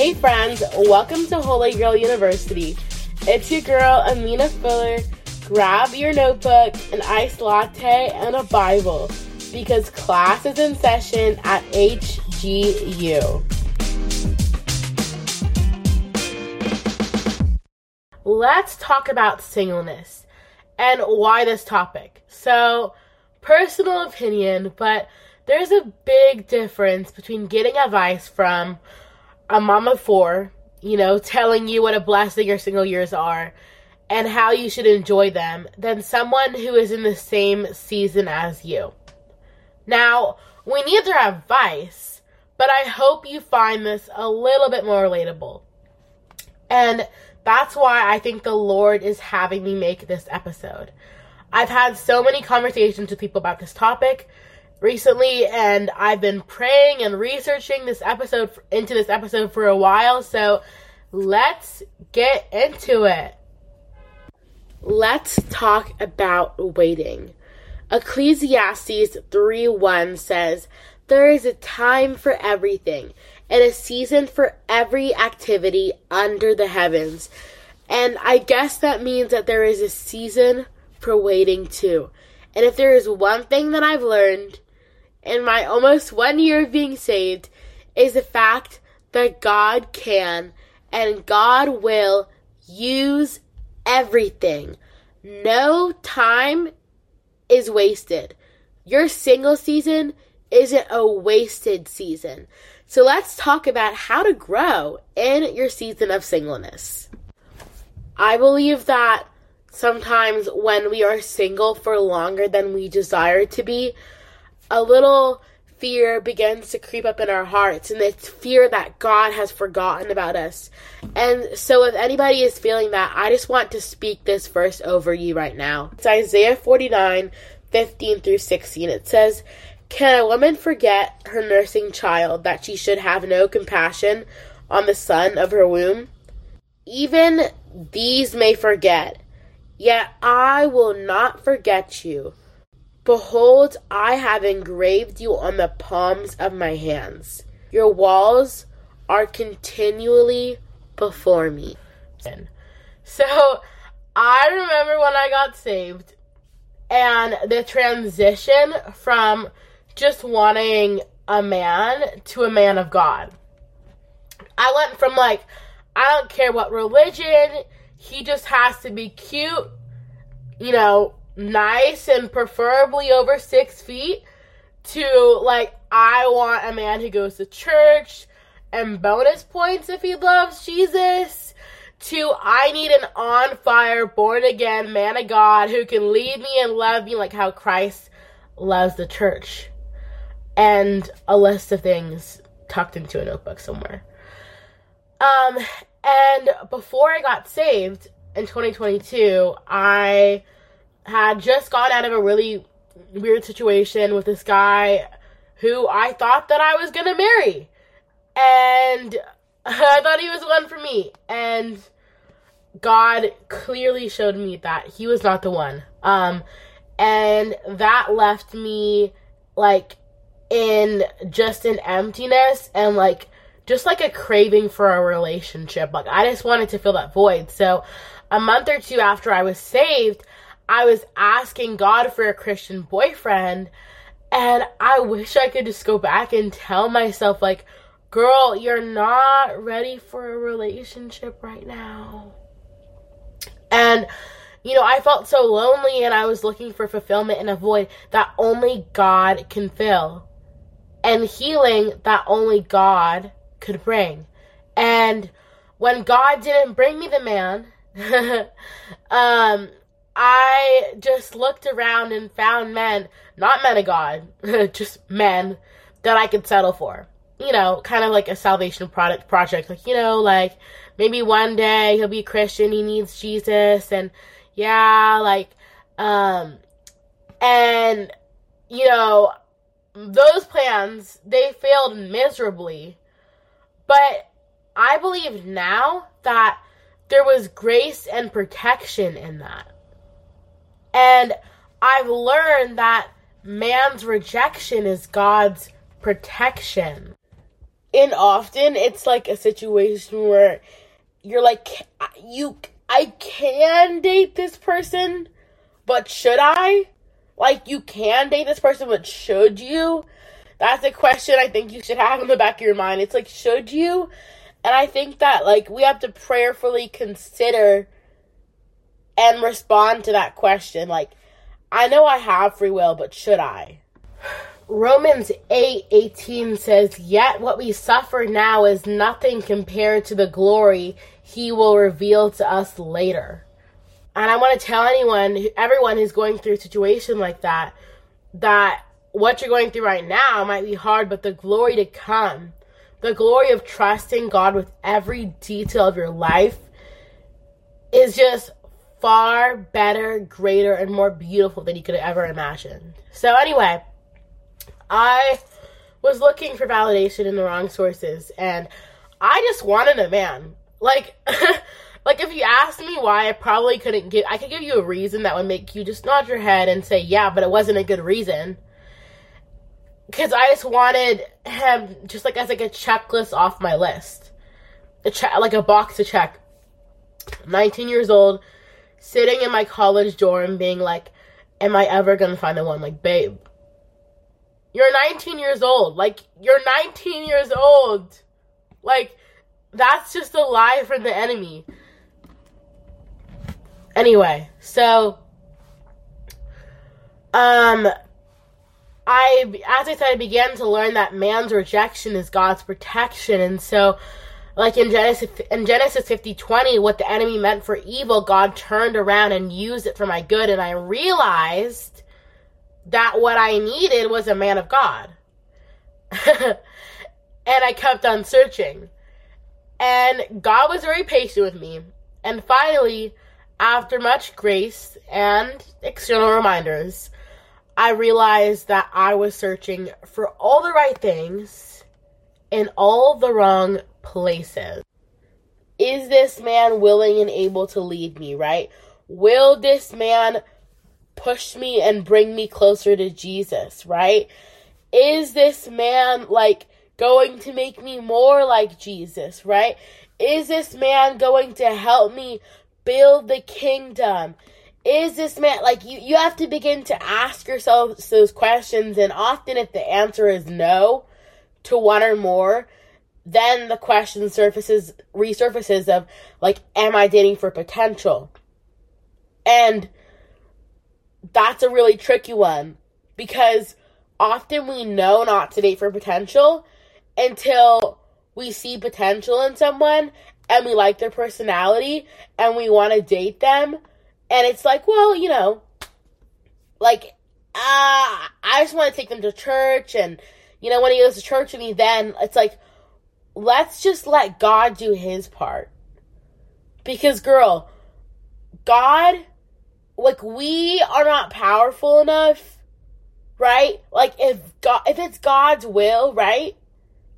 Hey friends, welcome to Holy Girl University. It's your girl Amina Fuller. Grab your notebook, an iced latte, and a Bible because class is in session at HGU. Let's talk about singleness and why this topic. So, personal opinion, but there's a big difference between getting advice from a mom of four, you know, telling you what a blessing your single years are and how you should enjoy them than someone who is in the same season as you. Now, we need their advice, but I hope you find this a little bit more relatable. And that's why I think the Lord is having me make this episode. I've had so many conversations with people about this topic recently and I've been praying and researching this episode into this episode for a while, so let's get into it. Let's talk about waiting. Ecclesiastes 3 1 says, There is a time for everything, and a season for every activity under the heavens. And I guess that means that there is a season for waiting too. And if there is one thing that I've learned in my almost one year of being saved, is the fact that God can and God will use everything. No time is wasted. Your single season isn't a wasted season. So let's talk about how to grow in your season of singleness. I believe that sometimes when we are single for longer than we desire to be, a little fear begins to creep up in our hearts, and it's fear that God has forgotten about us. And so, if anybody is feeling that, I just want to speak this verse over you right now. It's Isaiah 49 15 through 16. It says, Can a woman forget her nursing child that she should have no compassion on the son of her womb? Even these may forget, yet I will not forget you. Behold, I have engraved you on the palms of my hands. Your walls are continually before me. So, I remember when I got saved and the transition from just wanting a man to a man of God. I went from like, I don't care what religion, he just has to be cute, you know, nice and preferably over six feet to like I want a man who goes to church and bonus points if he loves Jesus to I need an on fire born again man of God who can lead me and love me like how Christ loves the church and a list of things tucked into a notebook somewhere. Um and before I got saved in 2022, I had just gone out of a really weird situation with this guy who I thought that I was gonna marry. And I thought he was the one for me. And God clearly showed me that he was not the one. Um, and that left me like in just an emptiness and like just like a craving for a relationship. Like I just wanted to fill that void. So a month or two after I was saved, I was asking God for a Christian boyfriend, and I wish I could just go back and tell myself, like, girl, you're not ready for a relationship right now. And, you know, I felt so lonely and I was looking for fulfillment in a void that only God can fill, and healing that only God could bring. And when God didn't bring me the man, um, I just looked around and found men, not men of God, just men that I could settle for. You know, kind of like a salvation product project. Like, you know, like maybe one day he'll be a Christian, he needs Jesus, and yeah, like, um, and, you know, those plans, they failed miserably. But I believe now that there was grace and protection in that. And I've learned that man's rejection is God's protection. and often it's like a situation where you're like you I can date this person, but should I? Like you can date this person, but should you? That's a question I think you should have in the back of your mind. It's like should you? And I think that like we have to prayerfully consider and respond to that question like I know I have free will, but should I? Romans 8 18 says, Yet what we suffer now is nothing compared to the glory he will reveal to us later. And I want to tell anyone, everyone who's going through a situation like that, that what you're going through right now might be hard, but the glory to come, the glory of trusting God with every detail of your life, is just far better, greater, and more beautiful than you could have ever imagined. So, anyway, I was looking for validation in the wrong sources and I just wanted a man. Like like if you asked me why I probably couldn't give I could give you a reason that would make you just nod your head and say, "Yeah, but it wasn't a good reason." Cuz I just wanted him just like as like a checklist off my list. A check like a box to check. 19 years old, sitting in my college dorm being like, "Am I ever going to find the one like, babe, you're 19 years old. Like, you're 19 years old. Like, that's just a lie from the enemy. Anyway, so, um, I, as I said, I began to learn that man's rejection is God's protection. And so, like in Genesis, in Genesis 50, 20, what the enemy meant for evil, God turned around and used it for my good. And I realized that what I needed was a man of God. and I kept on searching. And God was very patient with me. And finally, after much grace and external reminders, I realized that I was searching for all the right things in all the wrong places. Is this man willing and able to lead me, right? Will this man push me and bring me closer to Jesus, right? Is this man like going to make me more like Jesus, right? Is this man going to help me build the kingdom? Is this man like you you have to begin to ask yourself those questions and often if the answer is no to one or more, then the question surfaces resurfaces of like am I dating for potential? And that's a really tricky one because often we know not to date for potential until we see potential in someone and we like their personality and we want to date them and it's like well you know like ah uh, i just want to take them to church and you know when he goes to church with me then it's like let's just let god do his part because girl god like we are not powerful enough, right? Like if God if it's God's will, right?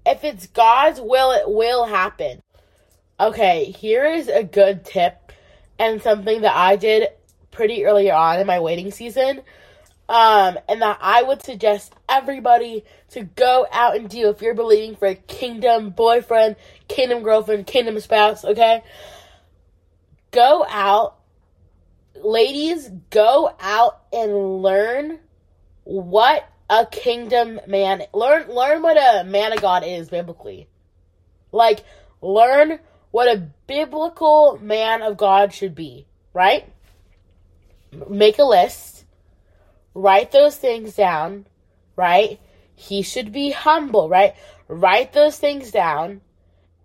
If it's God's will, it will happen. Okay, here is a good tip and something that I did pretty early on in my waiting season. Um, and that I would suggest everybody to go out and do if you're believing for a kingdom boyfriend, kingdom girlfriend, kingdom spouse, okay? Go out ladies, go out and learn what a kingdom man learn learn what a man of God is biblically. Like learn what a biblical man of God should be, right? Make a list. Write those things down, right? He should be humble, right? Write those things down.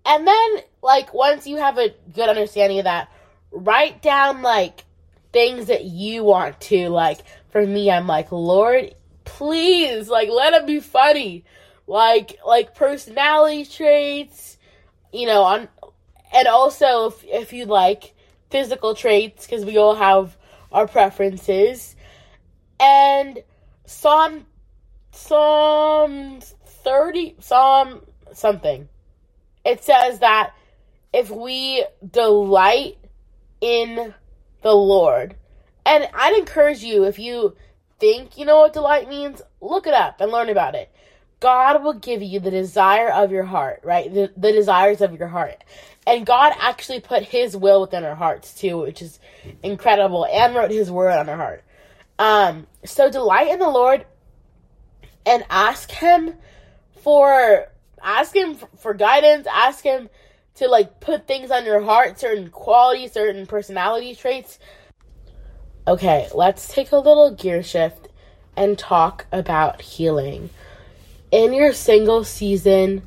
And then like once you have a good understanding of that, write down like things that you want to. Like, for me, I'm like, Lord, please, like, let it be funny. Like, like personality traits, you know, on, and also if, if you like physical traits, because we all have our preferences. And Psalm, Psalm 30, Psalm something. It says that if we delight in the Lord. And I'd encourage you, if you think you know what delight means, look it up and learn about it. God will give you the desire of your heart, right? The, the desires of your heart. And God actually put his will within our hearts too, which is incredible, and wrote his word on our heart. Um, so delight in the Lord and ask him for ask him for guidance, ask him to like put things on your heart, certain qualities, certain personality traits. Okay, let's take a little gear shift and talk about healing. In your single season,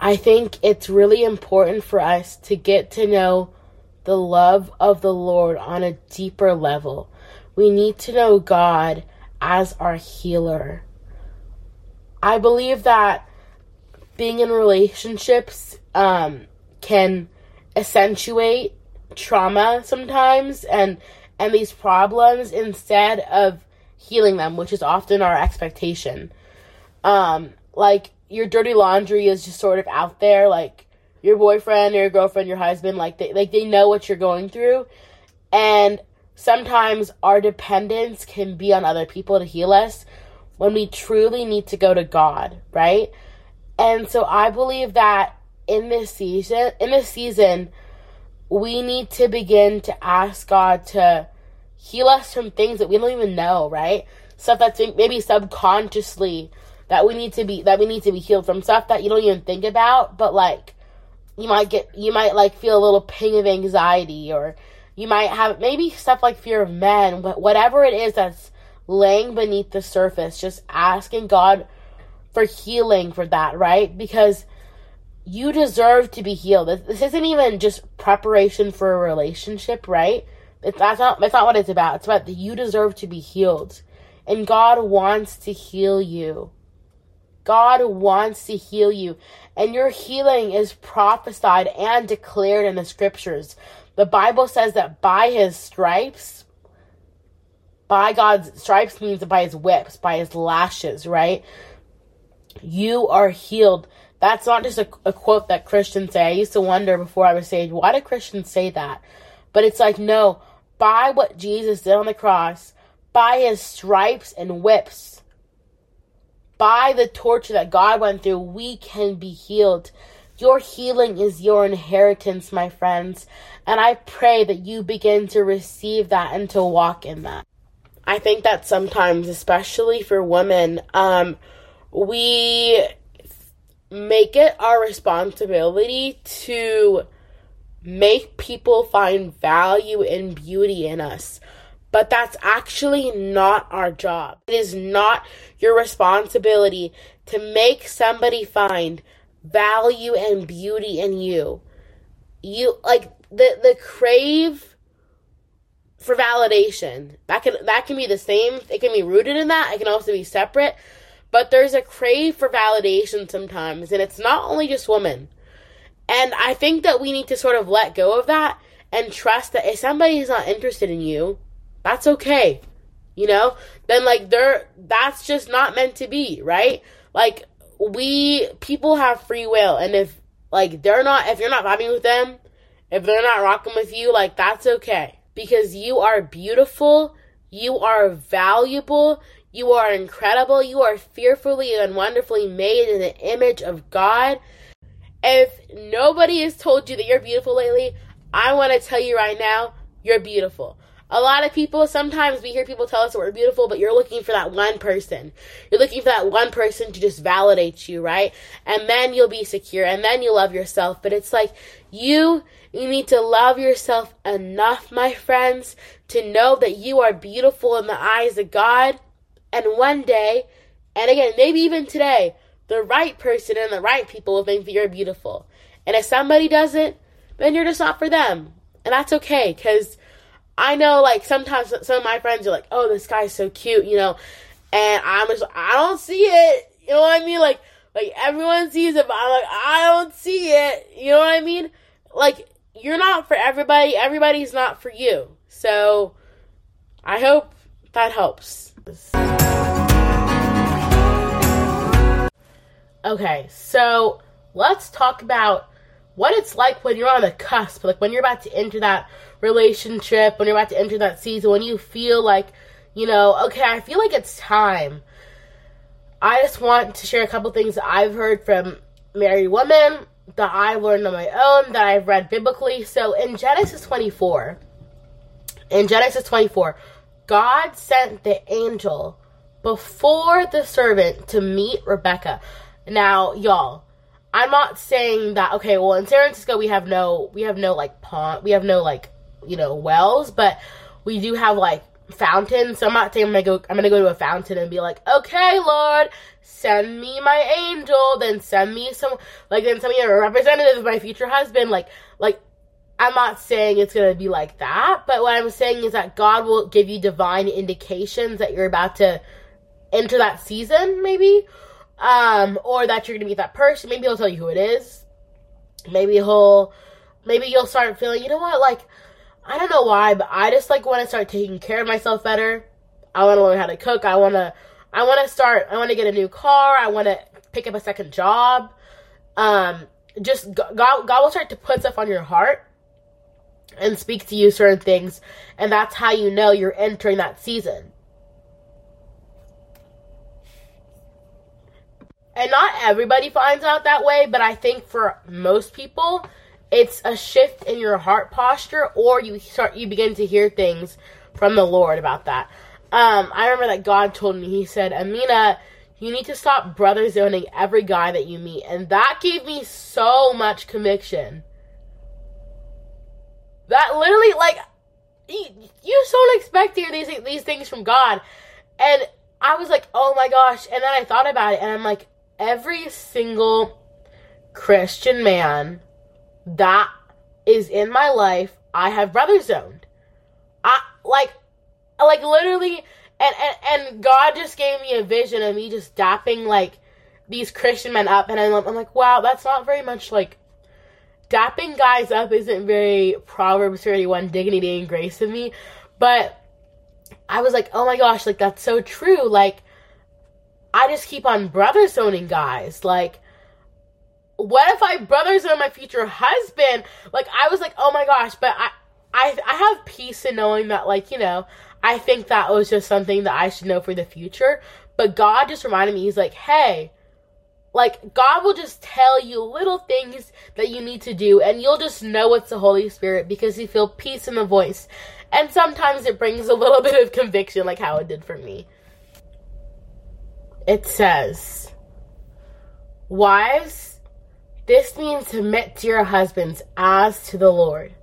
I think it's really important for us to get to know the love of the Lord on a deeper level. We need to know God as our healer. I believe that being in relationships um, can accentuate trauma sometimes and and these problems instead of healing them, which is often our expectation. Um, like your dirty laundry is just sort of out there, like your boyfriend, or your girlfriend, your husband, like they like they know what you're going through, and sometimes our dependence can be on other people to heal us when we truly need to go to God, right? And so I believe that in this season, in this season, we need to begin to ask God to heal us from things that we don't even know, right? Stuff that's maybe subconsciously that we need to be that we need to be healed from stuff that you don't even think about, but like you might get you might like feel a little ping of anxiety or you might have maybe stuff like fear of men, whatever it is that's laying beneath the surface, just asking God for healing for that, right? Because you deserve to be healed. This isn't even just preparation for a relationship, right? It's, that's not that's not what it's about. It's about that you deserve to be healed. And God wants to heal you. God wants to heal you. And your healing is prophesied and declared in the scriptures. The Bible says that by his stripes, by God's stripes means by his whips, by his lashes, right? You are healed. That's not just a, a, quote that Christians say. I used to wonder before I was saved, why do Christians say that? But it's like, no, by what Jesus did on the cross, by his stripes and whips, by the torture that God went through, we can be healed. Your healing is your inheritance, my friends. And I pray that you begin to receive that and to walk in that. I think that sometimes, especially for women, um, we make it our responsibility to make people find value and beauty in us. But that's actually not our job. It is not your responsibility to make somebody find value and beauty in you. You like the the crave for validation. That can that can be the same. It can be rooted in that. It can also be separate. But there's a crave for validation sometimes, and it's not only just women. And I think that we need to sort of let go of that and trust that if somebody is not interested in you, that's okay. You know? Then like they're that's just not meant to be, right? Like we people have free will and if like they're not if you're not vibing with them, if they're not rocking with you, like that's okay. Because you are beautiful, you are valuable, you are incredible. You are fearfully and wonderfully made in the image of God. If nobody has told you that you're beautiful lately, I want to tell you right now, you're beautiful. A lot of people, sometimes we hear people tell us that we're beautiful, but you're looking for that one person. You're looking for that one person to just validate you, right? And then you'll be secure and then you love yourself. But it's like you, you need to love yourself enough, my friends, to know that you are beautiful in the eyes of God and one day, and again, maybe even today, the right person and the right people will think that you're beautiful. And if somebody doesn't, then you're just not for them. And that's okay, because I know, like, sometimes some of my friends are like, oh, this guy's so cute, you know, and I'm just, I don't see it. You know what I mean? Like, like everyone sees it, but I'm like, I don't see it. You know what I mean? Like, you're not for everybody. Everybody's not for you. So, I hope that helps. Okay, so let's talk about what it's like when you're on the cusp, like when you're about to enter that relationship, when you're about to enter that season, when you feel like, you know, okay, I feel like it's time. I just want to share a couple things I've heard from married women that I've learned on my own, that I've read biblically. So in Genesis 24, in Genesis 24, God sent the angel before the servant to meet Rebecca. Now, y'all, I'm not saying that okay, well in San Francisco we have no we have no like pond we have no like, you know, wells, but we do have like fountains. So I'm not saying I'm gonna go I'm gonna go to a fountain and be like, okay, Lord, send me my angel, then send me some like then send me a representative of my future husband. Like like I'm not saying it's gonna be like that, but what I'm saying is that God will give you divine indications that you're about to enter that season, maybe um, or that you're gonna meet that person. Maybe he'll tell you who it is. Maybe he'll, maybe you'll start feeling, you know what, like, I don't know why, but I just like want to start taking care of myself better. I want to learn how to cook. I want to, I want to start. I want to get a new car. I want to pick up a second job. Um, just God, God will start to put stuff on your heart and speak to you certain things, and that's how you know you're entering that season. and not everybody finds out that way, but I think for most people, it's a shift in your heart posture, or you start you begin to hear things from the Lord about that. Um, I remember that God told me, He said, Amina, you need to stop brother zoning every guy that you meet, and that gave me so much conviction. That literally, like, you, you don't expect to hear these these things from God, and I was like, oh my gosh, and then I thought about it, and I'm like, every single Christian man that is in my life, I have brother zoned. I like, like literally, and, and and God just gave me a vision of me just dapping like these Christian men up, and I'm, I'm like, wow, that's not very much like dapping guys up isn't very Proverbs 31 dignity and grace of me, but I was like, oh my gosh, like that's so true, like I just keep on brother zoning guys. Like, what if I brothers zone my future husband? Like, I was like, oh my gosh, but I, I, I have peace in knowing that, like, you know, I think that was just something that I should know for the future. But God just reminded me, He's like, hey, like, God will just tell you little things that you need to do, and you'll just know it's the Holy Spirit because you feel peace in the voice. And sometimes it brings a little bit of conviction, like how it did for me it says, Wives, this means submit to your husbands as to the Lord.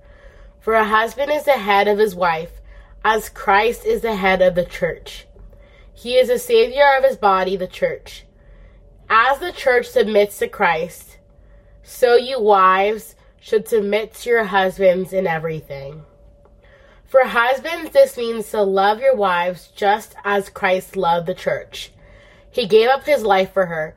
For a husband is the head of his wife, as Christ is the head of the church. He is the Savior of his body, the church. As the church submits to Christ, so you wives should submit to your husbands in everything. For husbands, this means to love your wives just as Christ loved the church he gave up his life for her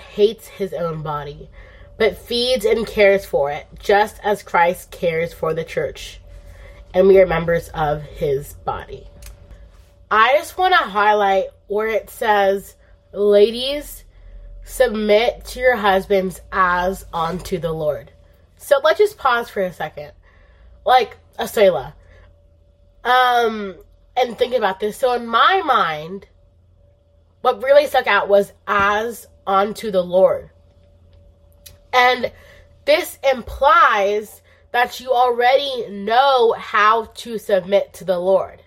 hates his own body, but feeds and cares for it, just as Christ cares for the church, and we are members of his body. I just want to highlight where it says, Ladies, submit to your husbands as unto the Lord. So let's just pause for a second. Like, a Selah. Um, and think about this. So in my mind, what really stuck out was as unto the Lord. And this implies that you already know how to submit to the Lord.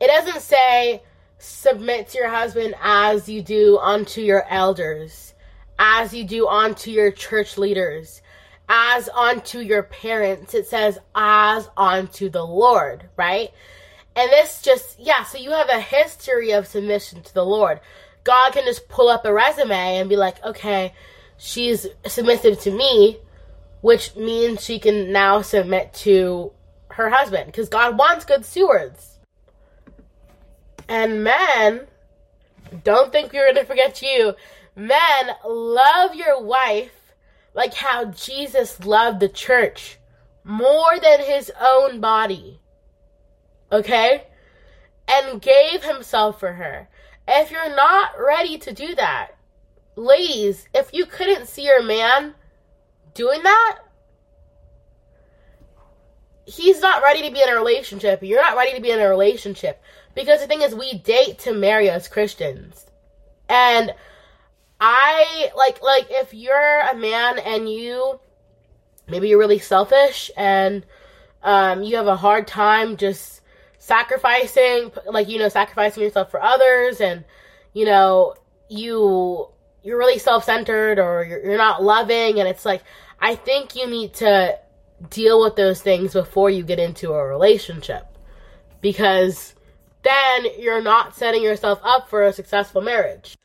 It doesn't say submit to your husband as you do unto your elders, as you do unto your church leaders, as unto your parents. It says as unto the Lord, right? And this just, yeah, so you have a history of submission to the Lord. God can just pull up a resume and be like, okay, she's submissive to me, which means she can now submit to her husband because God wants good stewards. And men, don't think we're going to forget you Men, love your wife like how Jesus loved the church more than his own body. Okay? And gave himself for her. If you're not ready to do that, ladies, if you couldn't see your man doing that, he's not ready to be in a relationship. You're not ready to be in a relationship. Because the thing is, we date to marry as Christians. And I like like if you're a man and you maybe you're really selfish and um, you have a hard time just sacrificing like you know sacrificing yourself for others and you know you you're really self-centered or you're, you're not loving. And it's like i think you need to deal with those things before you get into a relationship because then you're not setting yourself up for a successful marriage.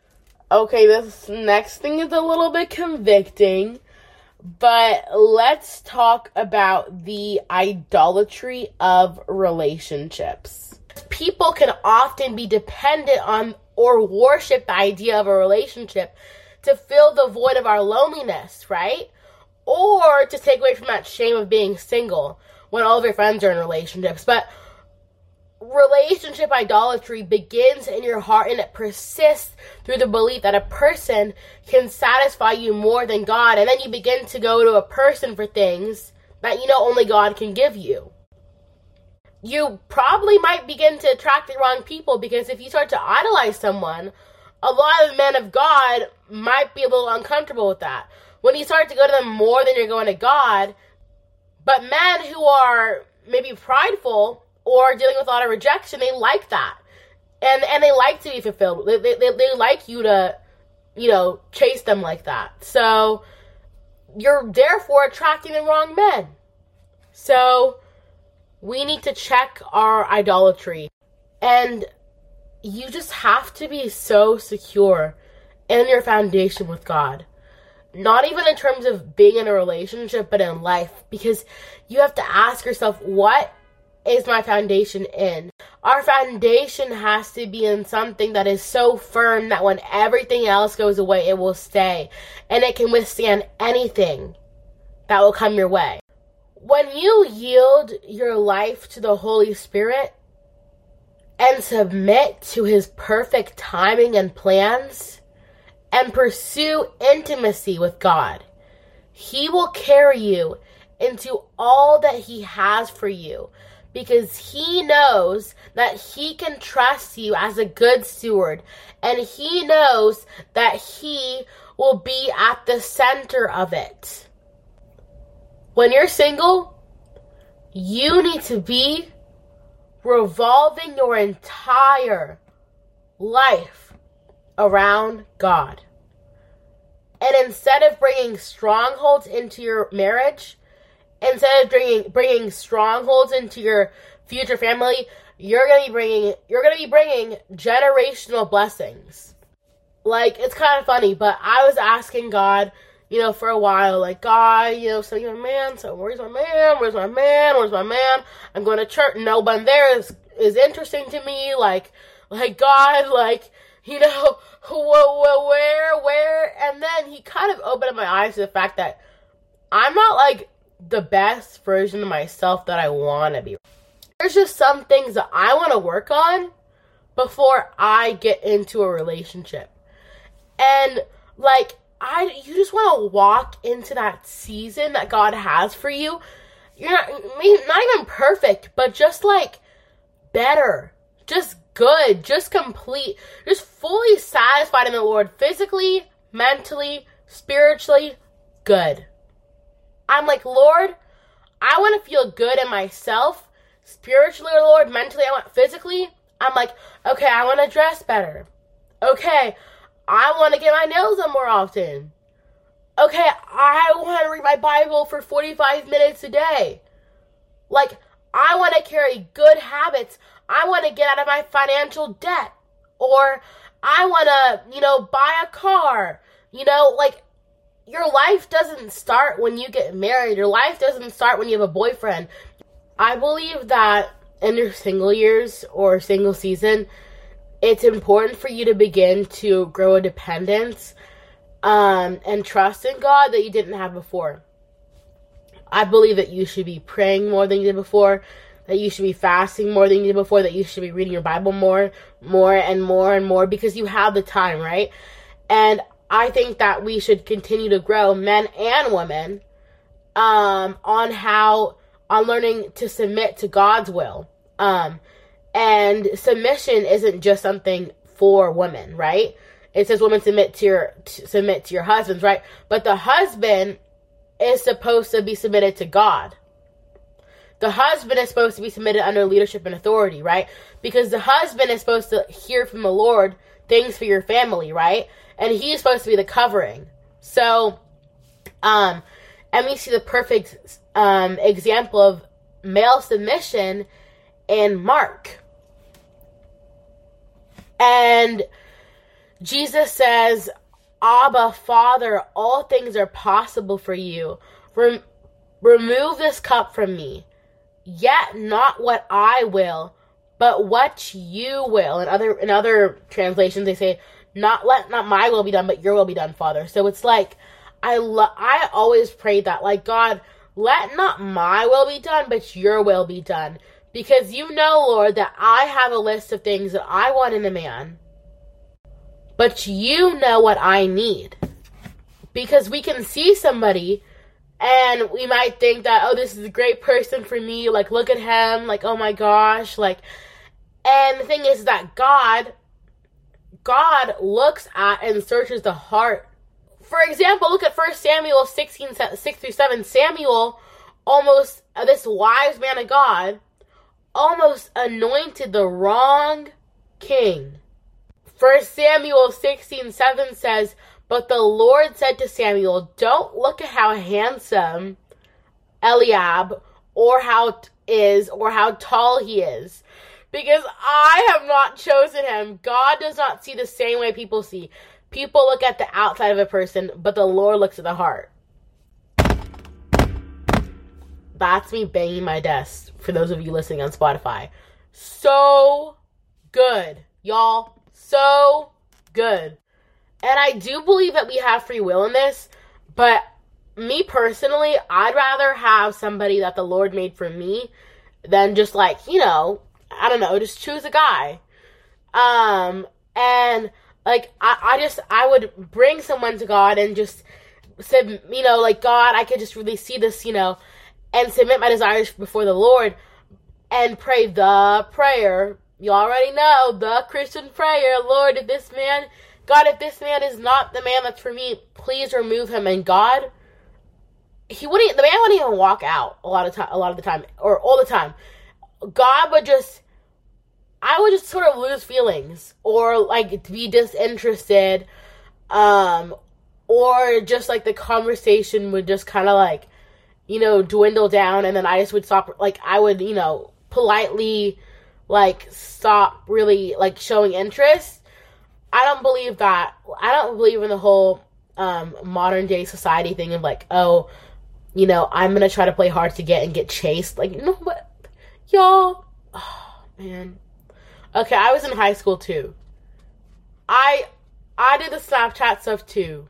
Okay this next thing is a little bit convicting but let's talk about the idolatry of relationships people can often be dependent on or worship the idea of a relationship to fill the void of our loneliness, right? Or to take away from that shame of being single when all of your friends are in relationships. But relationship idolatry begins in your heart and it persists through the belief that a person can satisfy you more than God. And then you begin to go to a person for things that you know only God can give you you probably might begin to attract the wrong people because if you start to idolize someone, a lot of men of God might be a little uncomfortable with that. When you start to go to them more than you're going to God, but men who are maybe prideful or dealing with a lot of rejection, they like that. And and they like to be fulfilled. They, they, they like you to, you know, chase them like that. So you're therefore attracting the wrong men. So we need to check our idolatry. And you just have to be so secure in your foundation with God. Not even in terms of being in a relationship, but in life. Because you have to ask yourself, what is my foundation in? Our foundation has to be in something that is so firm that when everything else goes away, it will stay. And it can withstand anything that will come your way when you yield your life to the Holy Spirit and submit to his perfect timing and plans and pursue intimacy with God, he will carry you into all that he has for you because he knows that he can trust you as a good steward and he knows that he will be at the center of it. When you're single, you need to be revolving your entire life around God. And instead of bringing strongholds into your marriage, instead of bringing bringing strongholds into your future family, you're gonna be bringing you're gonna be bringing generational blessings. Like it's kind of funny, but I was asking God you know, for a while, like, God, you know, so you're a man, so where's my man? Where's my man? Where's my man? I'm going to church. No one there is, is interesting to me. Like, like, God, like, you know, where, where? And then he kind of opened up my eyes to the fact that I'm not, like, the best version of myself that I want to be. There's just some things that I want to work on before I get into a relationship. And, like, I you just want to walk into that season that God has for you. You're not not even perfect, but just like better, just good, just complete, just fully satisfied in the Lord, physically, mentally, spiritually, good. I'm like, Lord, I want to feel good in myself, spiritually, Lord, mentally, I want physically. I'm like, okay, I want to dress better. Okay, I want to get my nails done more often. Okay, I want to read my Bible for 45 minutes a day. Like, I want to carry good habits. I want to get out of my financial debt. Or I want to, you know, buy a car. You know, like, your life doesn't start when you get married. Your life doesn't start when you have a boyfriend. I believe that in your single years or single season, it's important for you to begin to grow a dependence um, and trust in God that you didn't have before. I believe that you should be praying more than you did before, that you should be fasting more than you did before, that you should be reading your Bible more, more and more and more because you have the time, right? And I think that we should continue to grow, men and women, um, on how on learning to submit to God's will. Um, and submission isn't just something for women, right? It says women submit to your submit to your husbands, right? But the husband is supposed to be submitted to God. The husband is supposed to be submitted under leadership and authority, right? Because the husband is supposed to hear from the Lord things for your family, right? And he is supposed to be the covering. So, um, and we see the perfect um, example of male submission in Mark. And Jesus says, Abba, Father, all things are possible for you. Rem- remove this cup from me. Yet not what I will, but what you will. In other in other translations, they say, "Not let not my will be done, but your will be done, Father." So it's like I I always prayed that, like God, let not my will be done, but your will be done, because you know, Lord, that I have a list of things that I want in a man but you know what I need. Because we can see somebody and we might think that, oh, this is a great person for me. Like, look at him. Like, oh my gosh. Like, and the thing is that God, God looks at and searches the heart. For example, look at 1 Samuel 16, 6 through 7. Samuel almost, uh, this wise man of God, almost anointed the wrong king. First Samuel 16 7 says, But the Lord said to Samuel, Don't look at how handsome Eliab or how is or how tall he is. Because I have not chosen him. God does not see the same way people see. People look at the outside of a person, but the Lord looks at the heart. That's me banging my desk for those of you listening on Spotify. So good. Y'all, so good. And I do believe that we have free will in this, but me personally, I'd rather have somebody that the Lord made for me than just like, you know, I don't know, just choose a guy. Um, and like, I, I just, I would bring someone to God and just said, you know, like, God, I could just really see this, you know, and submit my desires before the Lord and pray the prayer you already know the Christian prayer, Lord, if this man, God, if this man is not the man that's for me, please remove him. And God, he wouldn't, the man wouldn't even walk out a lot of time, a lot of the time, or all the time. God would just, I would just sort of lose feelings, or like be disinterested, um, or just like the conversation would just kind of like, you know, dwindle down, and then I just would stop, like, I would, you know, politely like stop really like showing interest. I don't believe that. I don't believe in the whole um, modern day society thing of like, oh, you know, I'm gonna try to play hard to get and get chased. Like, no, but y'all, oh man. Okay, I was in high school too. I I did the Snapchat stuff too,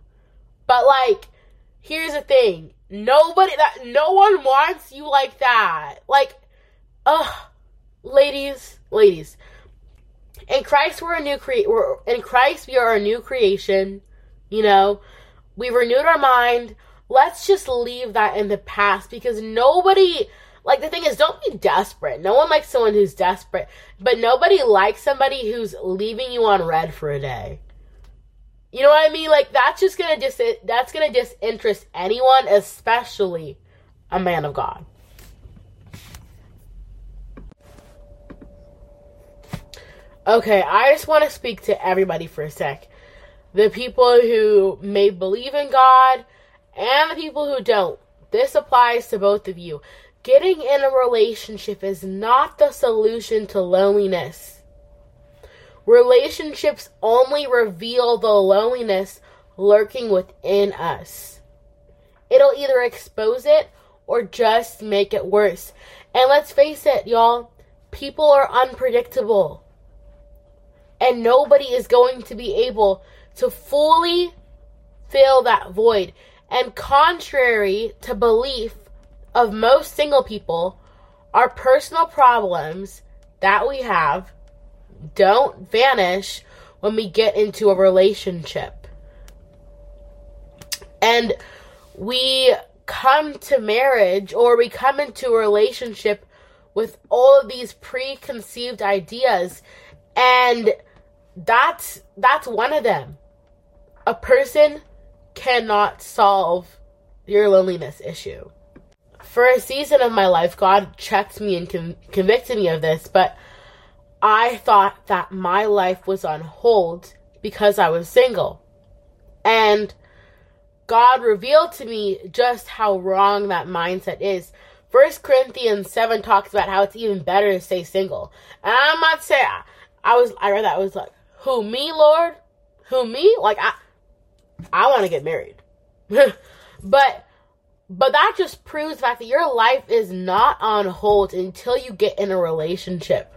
but like, here's the thing: nobody that no one wants you like that. Like, ugh ladies, ladies. In Christ, we're a new create. We're in Christ, we are a new creation. You know, we renewed our mind. Let's just leave that in the past because nobody. Like the thing is, don't be desperate. No one likes someone who's desperate, but nobody likes somebody who's leaving you on read for a day. You know what I mean? Like that's just gonna dis that's gonna disinterest anyone, especially a man of God. Okay, I just want to speak to everybody for a sec. The people who may believe in God and the people who don't. This applies to both of you. Getting in a relationship is not the solution to loneliness. Relationships only reveal the loneliness lurking within us. It'll either expose it or just make it worse. And let's face it, y'all, people are unpredictable and nobody is going to be able to fully fill that void. And contrary to belief of most single people, our personal problems that we have don't vanish when we get into a relationship. And we come to marriage or we come into a relationship with all of these preconceived ideas and that's that's one of them. A person cannot solve your loneliness issue. For a season of my life, God checked me and con- convicted me of this, but I thought that my life was on hold because I was single. And God revealed to me just how wrong that mindset is. First Corinthians 7 talks about how it's even better to stay single. And I'm not saying I was I read that I was like, who me, Lord? Who me? Like I I want to get married. but but that just proves the fact that your life is not on hold until you get in a relationship.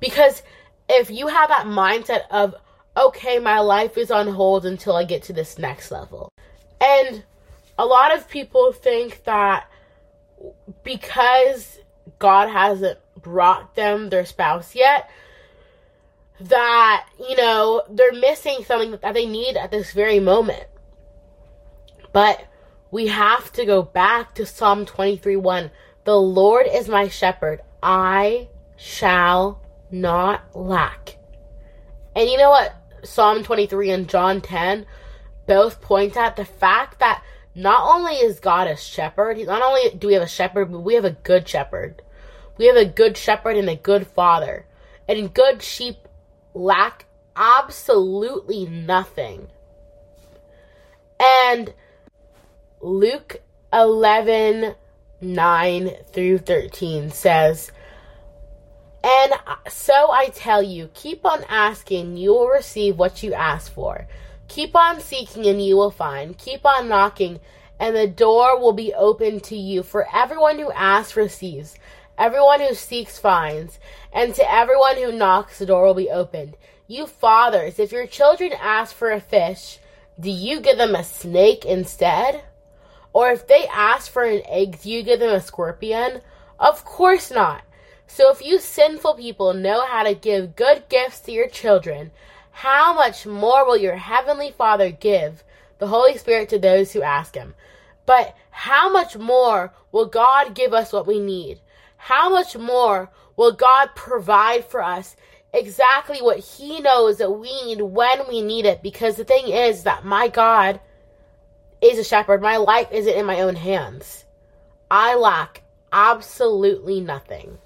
Because if you have that mindset of, okay, my life is on hold until I get to this next level. And a lot of people think that because God hasn't brought them their spouse yet, that, you know, they're missing something that they need at this very moment. But we have to go back to Psalm 23 1. The Lord is my shepherd. I shall not lack. And you know what? Psalm 23 and John 10 both point at the fact that not only is God a shepherd, not only do we have a shepherd, but we have a good shepherd. We have a good shepherd and a good father. And good sheep lack absolutely nothing. And Luke 11 9 through 13 says, And so I tell you, keep on asking, you will receive what you ask for. Keep on seeking, and you will find. Keep on knocking, and the door will be open to you. For everyone who asks receives, everyone who seeks finds, and to everyone who knocks, the door will be opened. You fathers, if your children ask for a fish, do you give them a snake instead? Or if they ask for an egg, do you give them a scorpion? Of course not. So if you sinful people know how to give good gifts to your children, how much more will your heavenly Father give the Holy Spirit to those who ask him? But how much more will God give us what we need? How much more will God provide for us exactly what He knows that we need when we need it? Because the thing is that my God is a shepherd. My life isn't in my own hands. I lack absolutely nothing.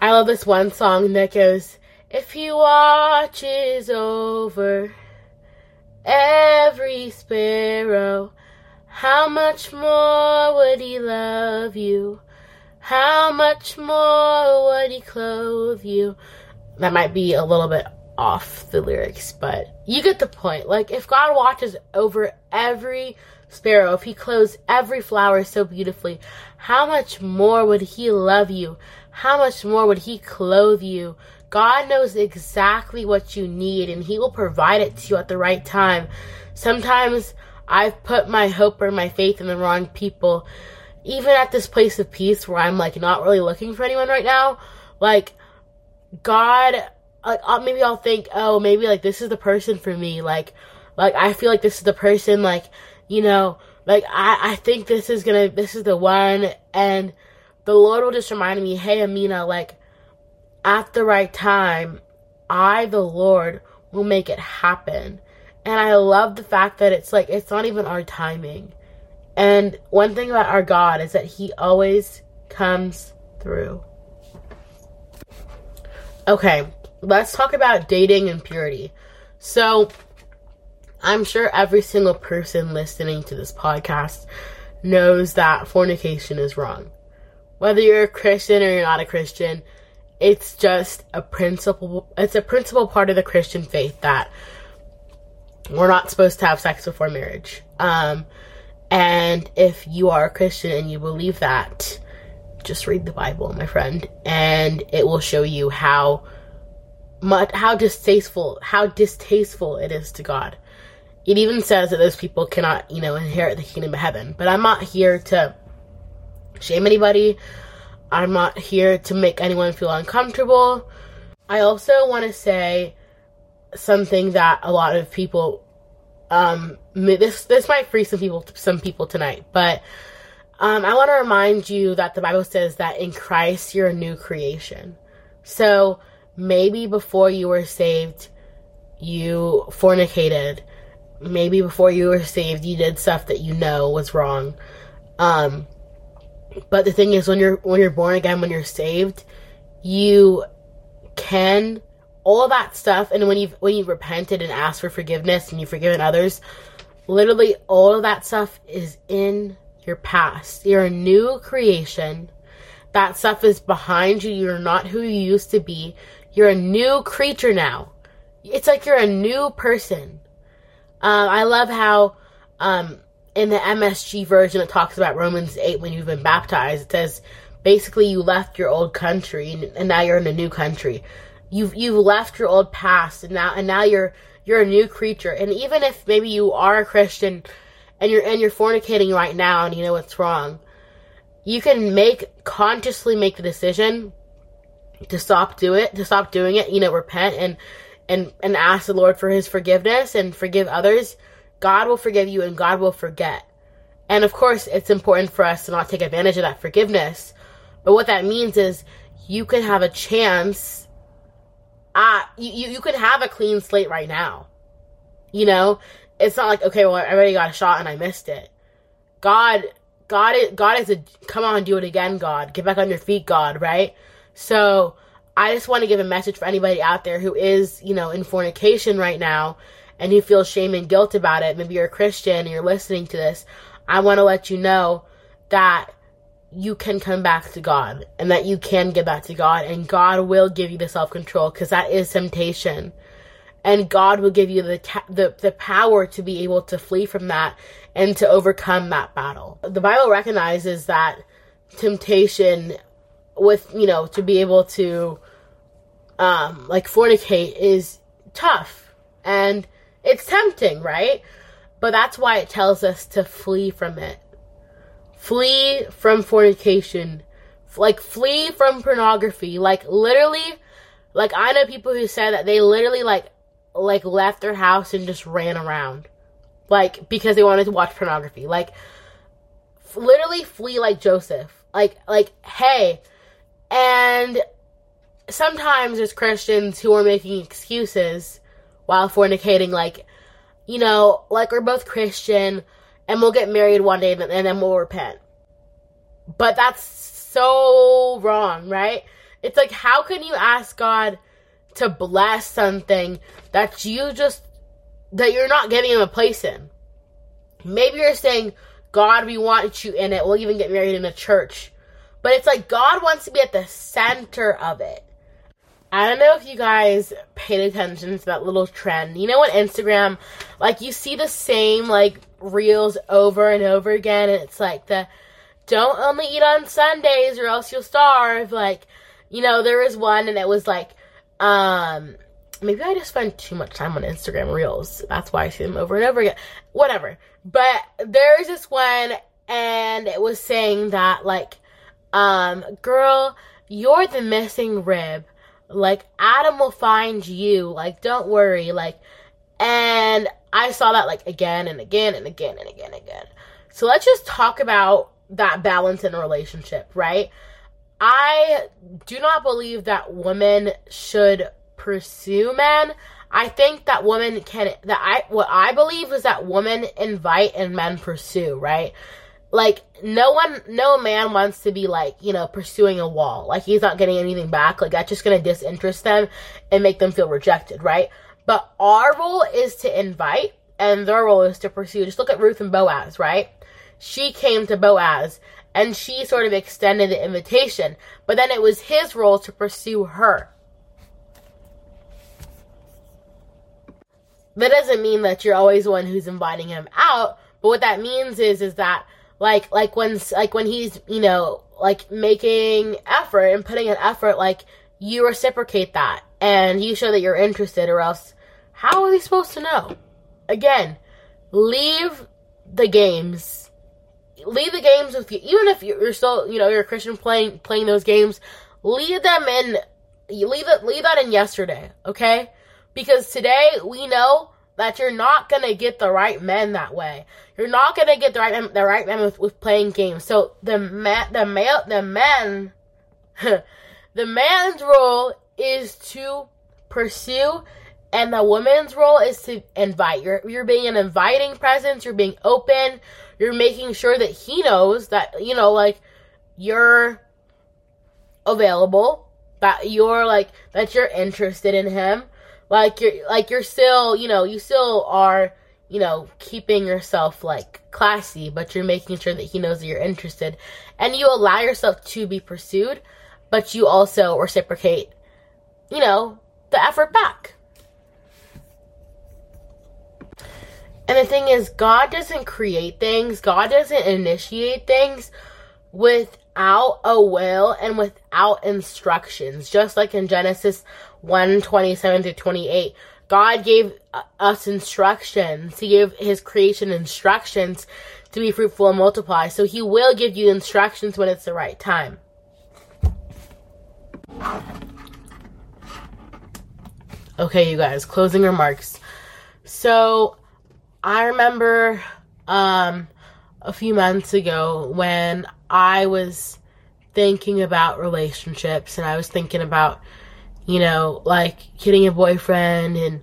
I love this one song that goes, If He watches over every sparrow, how much more would He love you? How much more would He clothe you? That might be a little bit off the lyrics, but you get the point. Like, if God watches over every sparrow, if He clothes every flower so beautifully, how much more would He love you? How much more would He clothe you? God knows exactly what you need and He will provide it to you at the right time. Sometimes I've put my hope or my faith in the wrong people. Even at this place of peace where I'm like not really looking for anyone right now, like God like uh, maybe I'll think, oh, maybe like this is the person for me. Like, like I feel like this is the person. Like, you know, like I I think this is gonna this is the one, and the Lord will just remind me, hey, Amina, like at the right time, I the Lord will make it happen. And I love the fact that it's like it's not even our timing. And one thing about our God is that He always comes through. Okay, let's talk about dating and purity. So, I'm sure every single person listening to this podcast knows that fornication is wrong. Whether you're a Christian or you're not a Christian, it's just a principle it's a principal part of the Christian faith that we're not supposed to have sex before marriage. Um, and if you are a Christian and you believe that, just read the Bible, my friend, and it will show you how much how distasteful how distasteful it is to God. it even says that those people cannot, you know, inherit the kingdom of heaven. But I'm not here to shame anybody. I'm not here to make anyone feel uncomfortable. I also want to say something that a lot of people um this this might free some people some people tonight, but um, I want to remind you that the Bible says that in Christ you're a new creation. So maybe before you were saved, you fornicated. Maybe before you were saved, you did stuff that you know was wrong. Um, but the thing is, when you're when you're born again, when you're saved, you can all that stuff, and when you've when you've repented and asked for forgiveness and you've forgiven others, literally all of that stuff is in your past. You're a new creation. That stuff is behind you. You're not who you used to be. You're a new creature now. It's like you're a new person. Uh, I love how um, in the MSG version it talks about Romans 8 when you've been baptized. It says basically you left your old country and now you're in a new country. You've you've left your old past and now and now you're you're a new creature. And even if maybe you are a Christian and you're and you're fornicating right now and you know what's wrong, you can make consciously make the decision to stop do it, to stop doing it, you know, repent and and and ask the Lord for his forgiveness and forgive others. God will forgive you and God will forget. And of course, it's important for us to not take advantage of that forgiveness. But what that means is you can have a chance at you, you, can have a clean slate right now. You know, it's not like okay, well, I already got a shot and I missed it. God, God, God is a come on, do it again, God. Get back on your feet, God. Right? So I just want to give a message for anybody out there who is, you know, in fornication right now and who feels shame and guilt about it. Maybe you're a Christian and you're listening to this. I want to let you know that you can come back to God and that you can get back to God and God will give you the self control because that is temptation and God will give you the, ta- the the power to be able to flee from that and to overcome that battle. The Bible recognizes that temptation with you know to be able to um like fornicate is tough and it's tempting, right? But that's why it tells us to flee from it. Flee from fornication. Like flee from pornography. Like literally like I know people who said that they literally like like left their house and just ran around like because they wanted to watch pornography like f- literally flee like joseph like like hey and sometimes there's christians who are making excuses while fornicating like you know like we're both christian and we'll get married one day and then we'll repent but that's so wrong right it's like how can you ask god to bless something that you just that you're not giving him a place in. Maybe you're saying, God, we want you in it. We'll even get married in a church. But it's like God wants to be at the center of it. I don't know if you guys paid attention to that little trend. You know, on Instagram, like you see the same like reels over and over again, and it's like the don't only eat on Sundays or else you'll starve. Like, you know, there was one and it was like um, maybe I just spend too much time on Instagram Reels. That's why I see them over and over again. Whatever. But there's this one, and it was saying that, like, um, girl, you're the missing rib. Like, Adam will find you. Like, don't worry. Like, and I saw that, like, again and again and again and again and again. So let's just talk about that balance in a relationship, right? I do not believe that women should pursue men. I think that women can that I what I believe is that women invite and men pursue, right? Like no one no man wants to be like, you know, pursuing a wall. Like he's not getting anything back. Like that's just to disinterest them and make them feel rejected, right? But our role is to invite and their role is to pursue. Just look at Ruth and Boaz, right? She came to Boaz and she sort of extended the invitation, but then it was his role to pursue her. That doesn't mean that you're always one who's inviting him out, but what that means is is that like like when like when he's, you know, like making effort and putting an effort like you reciprocate that and you show that you're interested or else how are they supposed to know? Again, leave the games. Leave the games with you. Even if you're still, you know, you're a Christian playing playing those games, leave them in. Leave it. Leave that in yesterday, okay? Because today we know that you're not gonna get the right men that way. You're not gonna get the right the right men with, with playing games. So the man, the male, the men, the man's role is to pursue and the woman's role is to invite. You're you're being an inviting presence, you're being open, you're making sure that he knows that, you know, like you're available, that you're like that you're interested in him. Like you're like you're still, you know, you still are, you know, keeping yourself like classy, but you're making sure that he knows that you're interested. And you allow yourself to be pursued, but you also reciprocate, you know, the effort back. And the thing is, God doesn't create things, God doesn't initiate things without a will and without instructions. Just like in Genesis 1 27 to 28. God gave us instructions. He gave his creation instructions to be fruitful and multiply. So he will give you instructions when it's the right time. Okay, you guys, closing remarks. So I remember um, a few months ago when I was thinking about relationships and I was thinking about, you know, like getting a boyfriend and,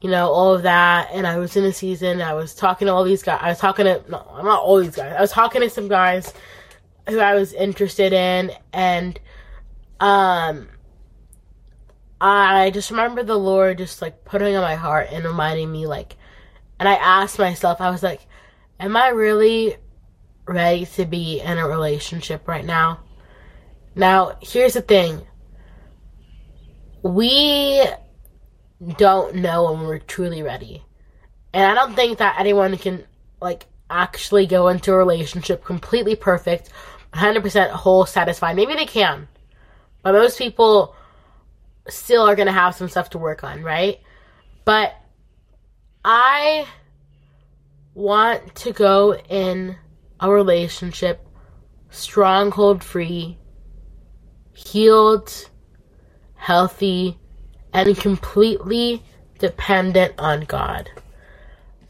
you know, all of that. And I was in a season, I was talking to all these guys. I was talking to, no, I'm not all these guys. I was talking to some guys who I was interested in and, um, I just remember the Lord just like putting on my heart and reminding me like and I asked myself, I was like, am I really ready to be in a relationship right now? Now, here's the thing. We don't know when we're truly ready. And I don't think that anyone can like actually go into a relationship completely perfect, 100% whole, satisfied. Maybe they can. But most people still are going to have some stuff to work on, right? But I want to go in a relationship stronghold free, healed, healthy, and completely dependent on God.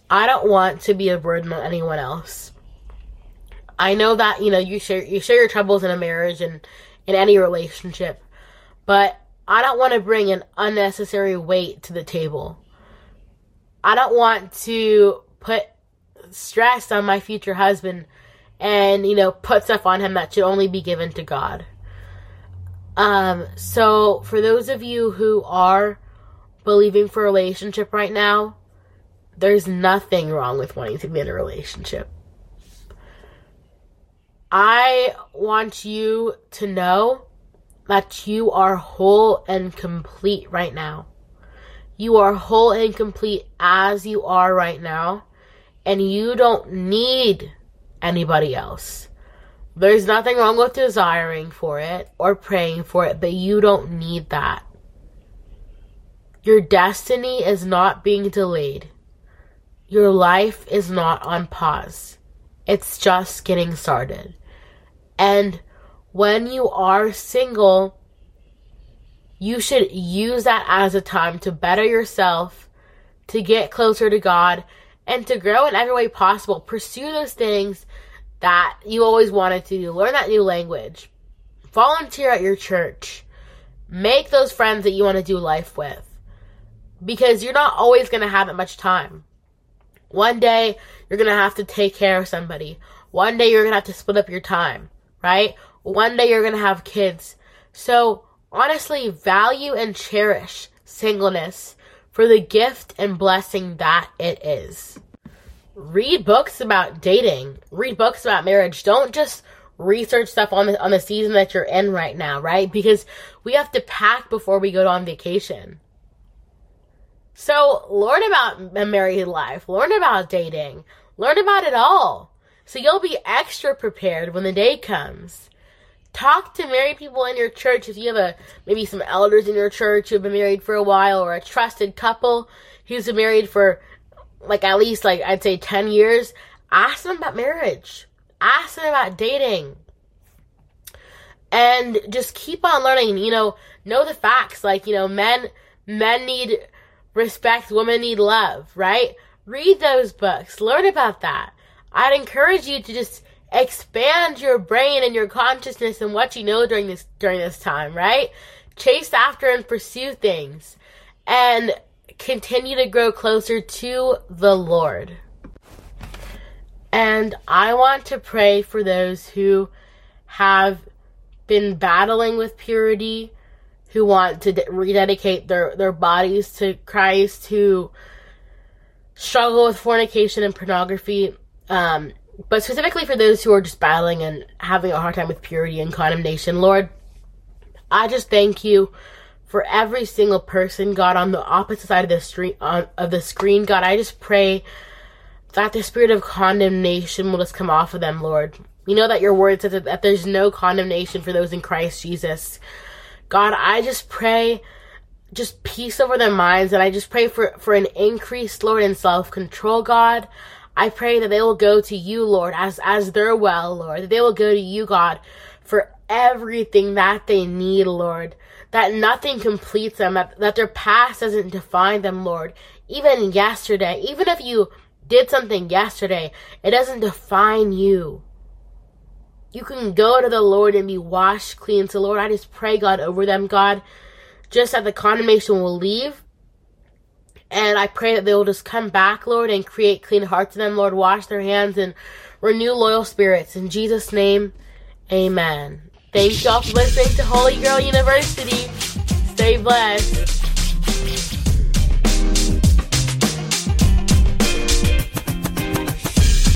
I don't want to be a burden on anyone else. I know that, you know, you share you share your troubles in a marriage and in any relationship, but I don't want to bring an unnecessary weight to the table. I don't want to put stress on my future husband and, you know, put stuff on him that should only be given to God. Um, so for those of you who are believing for a relationship right now, there's nothing wrong with wanting to be in a relationship. I want you to know that you are whole and complete right now. You are whole and complete as you are right now, and you don't need anybody else. There's nothing wrong with desiring for it or praying for it, but you don't need that. Your destiny is not being delayed. Your life is not on pause. It's just getting started. And when you are single, you should use that as a time to better yourself, to get closer to God, and to grow in every way possible. Pursue those things that you always wanted to do. Learn that new language. Volunteer at your church. Make those friends that you want to do life with. Because you're not always going to have that much time. One day, you're going to have to take care of somebody. One day, you're going to have to split up your time, right? One day, you're going to have kids. So, honestly value and cherish singleness for the gift and blessing that it is. Read books about dating. Read books about marriage. Don't just research stuff on the on the season that you're in right now, right? Because we have to pack before we go on vacation. So learn about a married life, learn about dating, learn about it all. So you'll be extra prepared when the day comes talk to married people in your church if you have a maybe some elders in your church who've been married for a while or a trusted couple who's been married for like at least like I'd say 10 years, ask them about marriage. Ask them about dating. And just keep on learning, you know, know the facts. Like, you know, men men need respect, women need love, right? Read those books. Learn about that. I'd encourage you to just expand your brain and your consciousness and what you know during this during this time, right? Chase after and pursue things and continue to grow closer to the Lord. And I want to pray for those who have been battling with purity, who want to rededicate their, their bodies to Christ, who struggle with fornication and pornography. Um, but specifically for those who are just battling and having a hard time with purity and condemnation, Lord, I just thank you for every single person, God, on the opposite side of the street on, of the screen, God. I just pray that the spirit of condemnation will just come off of them, Lord. You know that your word says that, that there's no condemnation for those in Christ Jesus. God, I just pray just peace over their minds and I just pray for, for an increased, Lord, in self control, God. I pray that they will go to you, Lord, as, as their well, Lord, that they will go to you, God, for everything that they need, Lord. That nothing completes them, that, that their past doesn't define them, Lord. Even yesterday, even if you did something yesterday, it doesn't define you. You can go to the Lord and be washed clean. So, Lord, I just pray, God, over them, God, just that the condemnation will leave and I pray that they will just come back, Lord, and create clean hearts in them, Lord. Wash their hands and renew loyal spirits. In Jesus' name, amen. Thank y'all for listening to Holy Girl University. Stay blessed.